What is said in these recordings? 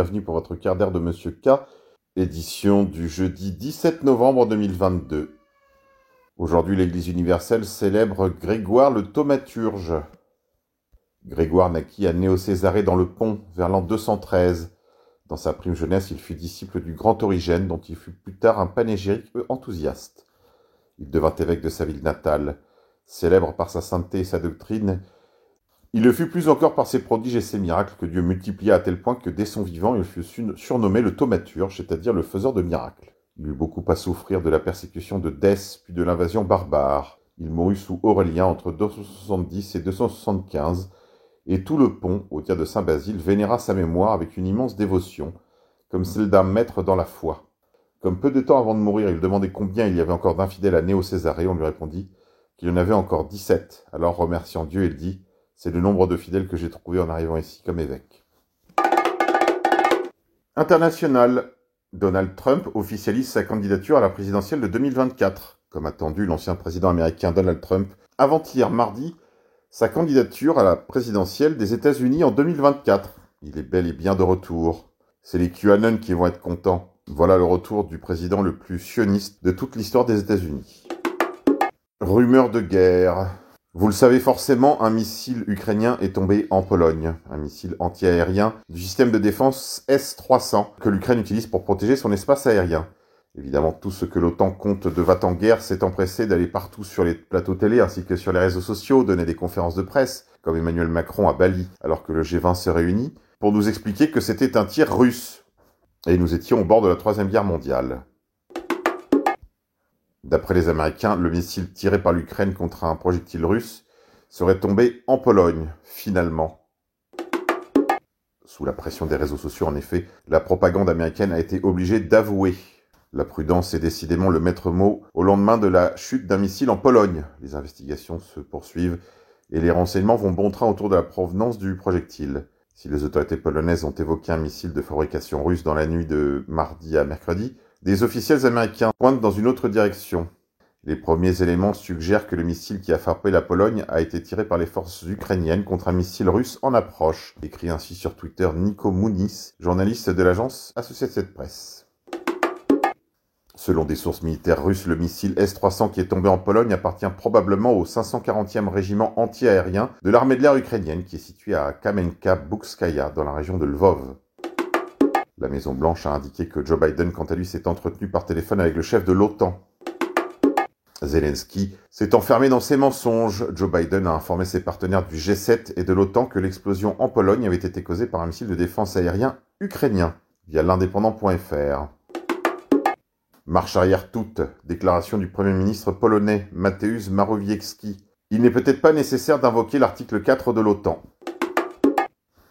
bienvenue pour votre quart d'heure de Monsieur K, édition du jeudi 17 novembre 2022. Aujourd'hui, l'Église universelle célèbre Grégoire le thaumaturge. Grégoire naquit à Néo-Césarée dans le Pont, vers l'an 213. Dans sa prime jeunesse, il fut disciple du grand Origène, dont il fut plus tard un panégyrique enthousiaste. Il devint évêque de sa ville natale. Célèbre par sa sainteté et sa doctrine, il le fut plus encore par ses prodiges et ses miracles que Dieu multiplia à tel point que dès son vivant il fut surnommé le thaumaturge, c'est-à-dire le faiseur de miracles. Il eut beaucoup à souffrir de la persécution de Dès puis de l'invasion barbare. Il mourut sous Aurélien entre 270 et 275, et tout le pont, au tiers de Saint Basile, vénéra sa mémoire avec une immense dévotion, comme celle d'un maître dans la foi. Comme peu de temps avant de mourir, il demandait combien il y avait encore d'infidèles à Néo-Césarée, on lui répondit qu'il y en avait encore dix-sept. Alors, remerciant Dieu, il dit c'est le nombre de fidèles que j'ai trouvé en arrivant ici comme évêque. International. Donald Trump officialise sa candidature à la présidentielle de 2024. Comme attendu, l'ancien président américain Donald Trump avant-hier mardi sa candidature à la présidentielle des États-Unis en 2024. Il est bel et bien de retour. C'est les QAnon qui vont être contents. Voilà le retour du président le plus sioniste de toute l'histoire des États-Unis. Rumeur de guerre. Vous le savez forcément, un missile ukrainien est tombé en Pologne, un missile anti-aérien du système de défense S-300 que l'Ukraine utilise pour protéger son espace aérien. Évidemment, tout ce que l'OTAN compte de va en guerre s'est empressé d'aller partout sur les plateaux télé ainsi que sur les réseaux sociaux, donner des conférences de presse, comme Emmanuel Macron à Bali, alors que le G20 se réunit, pour nous expliquer que c'était un tir russe. Et nous étions au bord de la Troisième Guerre mondiale. D'après les Américains, le missile tiré par l'Ukraine contre un projectile russe serait tombé en Pologne, finalement. Sous la pression des réseaux sociaux, en effet, la propagande américaine a été obligée d'avouer. La prudence est décidément le maître mot au lendemain de la chute d'un missile en Pologne. Les investigations se poursuivent et les renseignements vont bon train autour de la provenance du projectile. Si les autorités polonaises ont évoqué un missile de fabrication russe dans la nuit de mardi à mercredi, des officiels américains pointent dans une autre direction. Les premiers éléments suggèrent que le missile qui a frappé la Pologne a été tiré par les forces ukrainiennes contre un missile russe en approche, écrit ainsi sur Twitter Nico Mounis, journaliste de l'agence Associated Press. Selon des sources militaires russes, le missile S-300 qui est tombé en Pologne appartient probablement au 540e régiment anti-aérien de l'armée de l'air ukrainienne qui est situé à Kamenka-Bukskaya dans la région de Lvov. La Maison-Blanche a indiqué que Joe Biden, quant à lui, s'est entretenu par téléphone avec le chef de l'OTAN. Zelensky s'est enfermé dans ses mensonges. Joe Biden a informé ses partenaires du G7 et de l'OTAN que l'explosion en Pologne avait été causée par un missile de défense aérien ukrainien, via l'indépendant.fr. Marche arrière toute, déclaration du Premier ministre polonais Mateusz Morawiecki. Il n'est peut-être pas nécessaire d'invoquer l'article 4 de l'OTAN.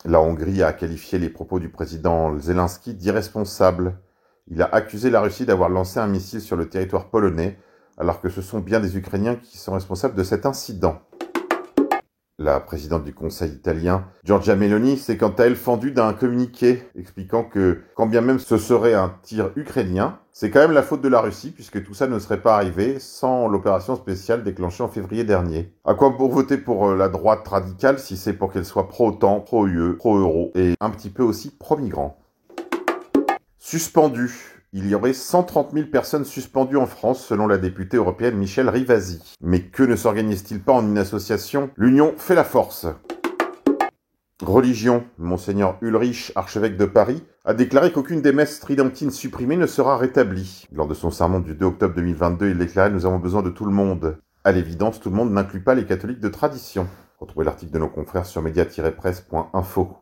La Hongrie a qualifié les propos du président Zelensky d'irresponsables. Il a accusé la Russie d'avoir lancé un missile sur le territoire polonais, alors que ce sont bien des Ukrainiens qui sont responsables de cet incident. La présidente du Conseil italien, Giorgia Meloni, s'est quant à elle fendue d'un communiqué expliquant que, quand bien même ce serait un tir ukrainien, c'est quand même la faute de la Russie puisque tout ça ne serait pas arrivé sans l'opération spéciale déclenchée en février dernier. À quoi pour voter pour euh, la droite radicale si c'est pour qu'elle soit pro-OTAN, pro-UE, pro-euro et un petit peu aussi pro-migrant Suspendu. Il y aurait 130 000 personnes suspendues en France, selon la députée européenne Michel Rivasi. Mais que ne s'organise-t-il pas en une association? L'union fait la force. Religion. Monseigneur Ulrich, archevêque de Paris, a déclaré qu'aucune des messes tridentines supprimées ne sera rétablie. Lors de son sermon du 2 octobre 2022, il déclarait Nous avons besoin de tout le monde. À l'évidence, tout le monde n'inclut pas les catholiques de tradition. Retrouvez l'article de nos confrères sur média-presse.info.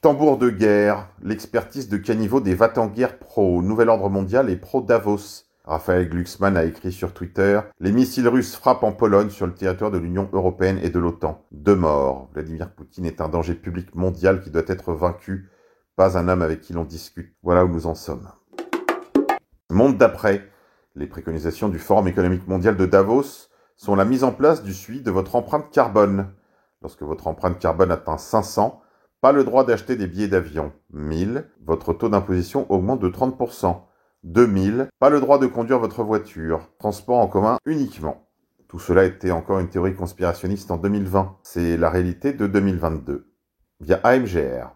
Tambour de guerre, l'expertise de caniveau des Vatanguerre pro Nouvel Ordre Mondial et pro Davos. Raphaël Glucksmann a écrit sur Twitter Les missiles russes frappent en Pologne sur le territoire de l'Union européenne et de l'OTAN. Deux morts. Vladimir Poutine est un danger public mondial qui doit être vaincu. Pas un homme avec qui l'on discute. Voilà où nous en sommes. Monde d'après. Les préconisations du Forum économique mondial de Davos sont la mise en place du suivi de votre empreinte carbone. Lorsque votre empreinte carbone atteint 500, pas le droit d'acheter des billets d'avion. 1000, votre taux d'imposition augmente de 30%. 2000, pas le droit de conduire votre voiture. Transport en commun uniquement. Tout cela était encore une théorie conspirationniste en 2020. C'est la réalité de 2022. via AMGR.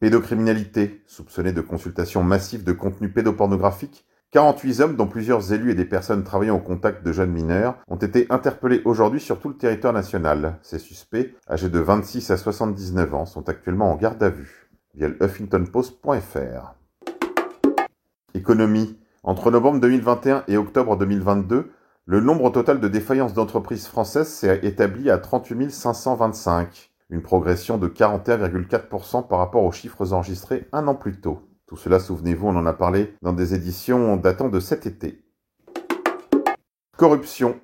Pédocriminalité, soupçonnée de consultation massive de contenu pédopornographique, 48 hommes, dont plusieurs élus et des personnes travaillant au contact de jeunes mineurs, ont été interpellés aujourd'hui sur tout le territoire national. Ces suspects, âgés de 26 à 79 ans, sont actuellement en garde à vue, via le HuffingtonPost.fr. Économie. Entre novembre 2021 et octobre 2022, le nombre total de défaillances d'entreprises françaises s'est établi à 38 525, une progression de 41,4% par rapport aux chiffres enregistrés un an plus tôt. Tout cela, souvenez-vous, on en a parlé dans des éditions datant de cet été. Corruption.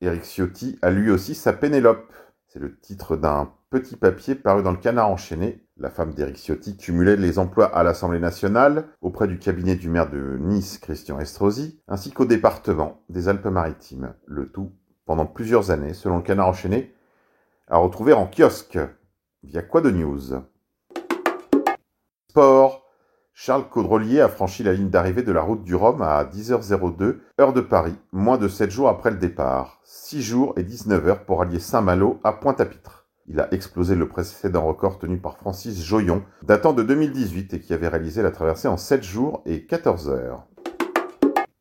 Éric Ciotti a lui aussi sa Pénélope. C'est le titre d'un petit papier paru dans le Canard enchaîné. La femme d'Éric Ciotti cumulait les emplois à l'Assemblée nationale, auprès du cabinet du maire de Nice, Christian Estrosi, ainsi qu'au département des Alpes-Maritimes. Le tout pendant plusieurs années, selon le Canard enchaîné, à retrouver en kiosque via Quoi de News? Sport. Charles Caudrelier a franchi la ligne d'arrivée de la route du Rhum à 10h02, heure de Paris, moins de 7 jours après le départ. 6 jours et 19 heures pour allier Saint-Malo à Pointe-à-Pitre. Il a explosé le précédent record tenu par Francis Joyon, datant de 2018 et qui avait réalisé la traversée en 7 jours et 14 heures.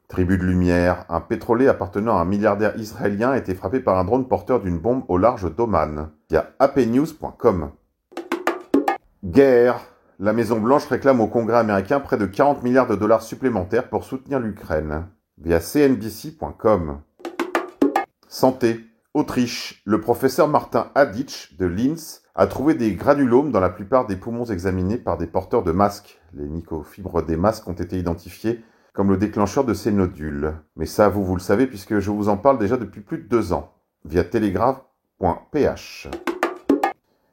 Tribu de lumière, un pétrolier appartenant à un milliardaire israélien a été frappé par un drone porteur d'une bombe au large d'Oman, via apnews.com. Guerre, la Maison-Blanche réclame au Congrès américain près de 40 milliards de dollars supplémentaires pour soutenir l'Ukraine, via cnbc.com. Santé. Autriche. Le professeur Martin Haditsch de Linz a trouvé des granulomes dans la plupart des poumons examinés par des porteurs de masques. Les microfibres des masques ont été identifiées comme le déclencheur de ces nodules. Mais ça, vous, vous le savez puisque je vous en parle déjà depuis plus de deux ans, via telegraph.ph.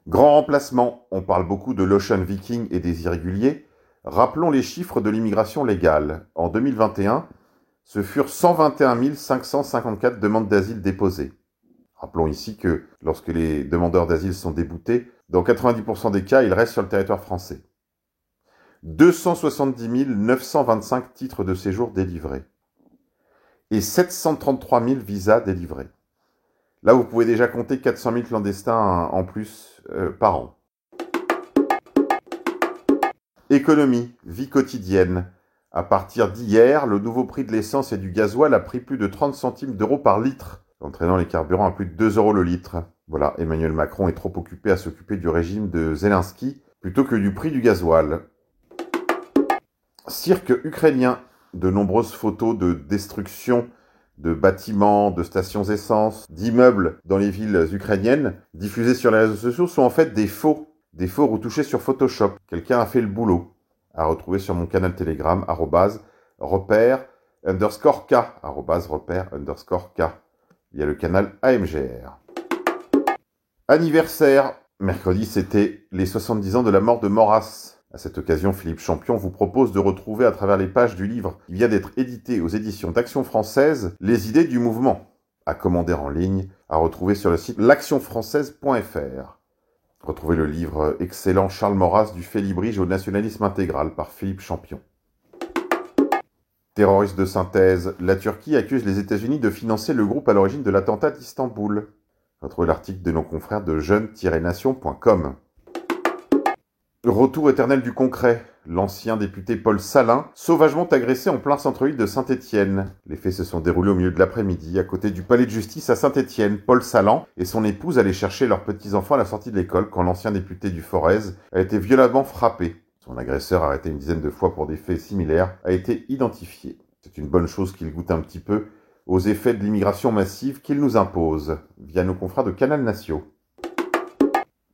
Grand remplacement, on parle beaucoup de l'Ocean Viking et des irréguliers. Rappelons les chiffres de l'immigration légale. En 2021, ce furent 121 554 demandes d'asile déposées. Rappelons ici que lorsque les demandeurs d'asile sont déboutés, dans 90% des cas, ils restent sur le territoire français. 270 925 titres de séjour délivrés et 733 000 visas délivrés. Là, vous pouvez déjà compter 400 000 clandestins en plus euh, par an. Économie, vie quotidienne. À partir d'hier, le nouveau prix de l'essence et du gasoil a pris plus de 30 centimes d'euros par litre, entraînant les carburants à plus de 2 euros le litre. Voilà, Emmanuel Macron est trop occupé à s'occuper du régime de Zelensky plutôt que du prix du gasoil. Cirque ukrainien. De nombreuses photos de destruction de bâtiments, de stations essence, d'immeubles dans les villes ukrainiennes, diffusés sur les réseaux sociaux, sont en fait des faux, des faux retouchés sur Photoshop. Quelqu'un a fait le boulot. À retrouver sur mon canal Telegram, arrobase, repère, underscore K, arrobase, repère, underscore K. Il y a le canal AMGR. Anniversaire. Mercredi, c'était les 70 ans de la mort de Maurras. À cette occasion, Philippe Champion vous propose de retrouver à travers les pages du livre qui vient d'être édité aux éditions d'Action Française les idées du mouvement, à commander en ligne, à retrouver sur le site l'actionfrançaise.fr. Retrouvez le livre excellent Charles Maurras du Félibrige au nationalisme intégral par Philippe Champion. Terroriste de synthèse, la Turquie accuse les États-Unis de financer le groupe à l'origine de l'attentat d'Istanbul. Retrouvez l'article de nos confrères de jeunes-nation.com. Retour éternel du concret. L'ancien député Paul Salin, sauvagement agressé en plein centre-ville de Saint-Étienne. Les faits se sont déroulés au milieu de l'après-midi, à côté du palais de justice à Saint-Étienne. Paul Salan et son épouse allaient chercher leurs petits-enfants à la sortie de l'école quand l'ancien député du Forez a été violemment frappé. Son agresseur, arrêté une dizaine de fois pour des faits similaires, a été identifié. C'est une bonne chose qu'il goûte un petit peu aux effets de l'immigration massive qu'il nous impose, via nos confrères de Canal Natio.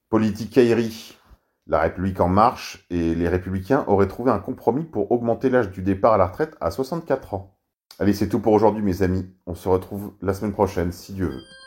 Politique aérie. La République en marche et les républicains auraient trouvé un compromis pour augmenter l'âge du départ à la retraite à 64 ans. Allez, c'est tout pour aujourd'hui mes amis. On se retrouve la semaine prochaine, si Dieu veut.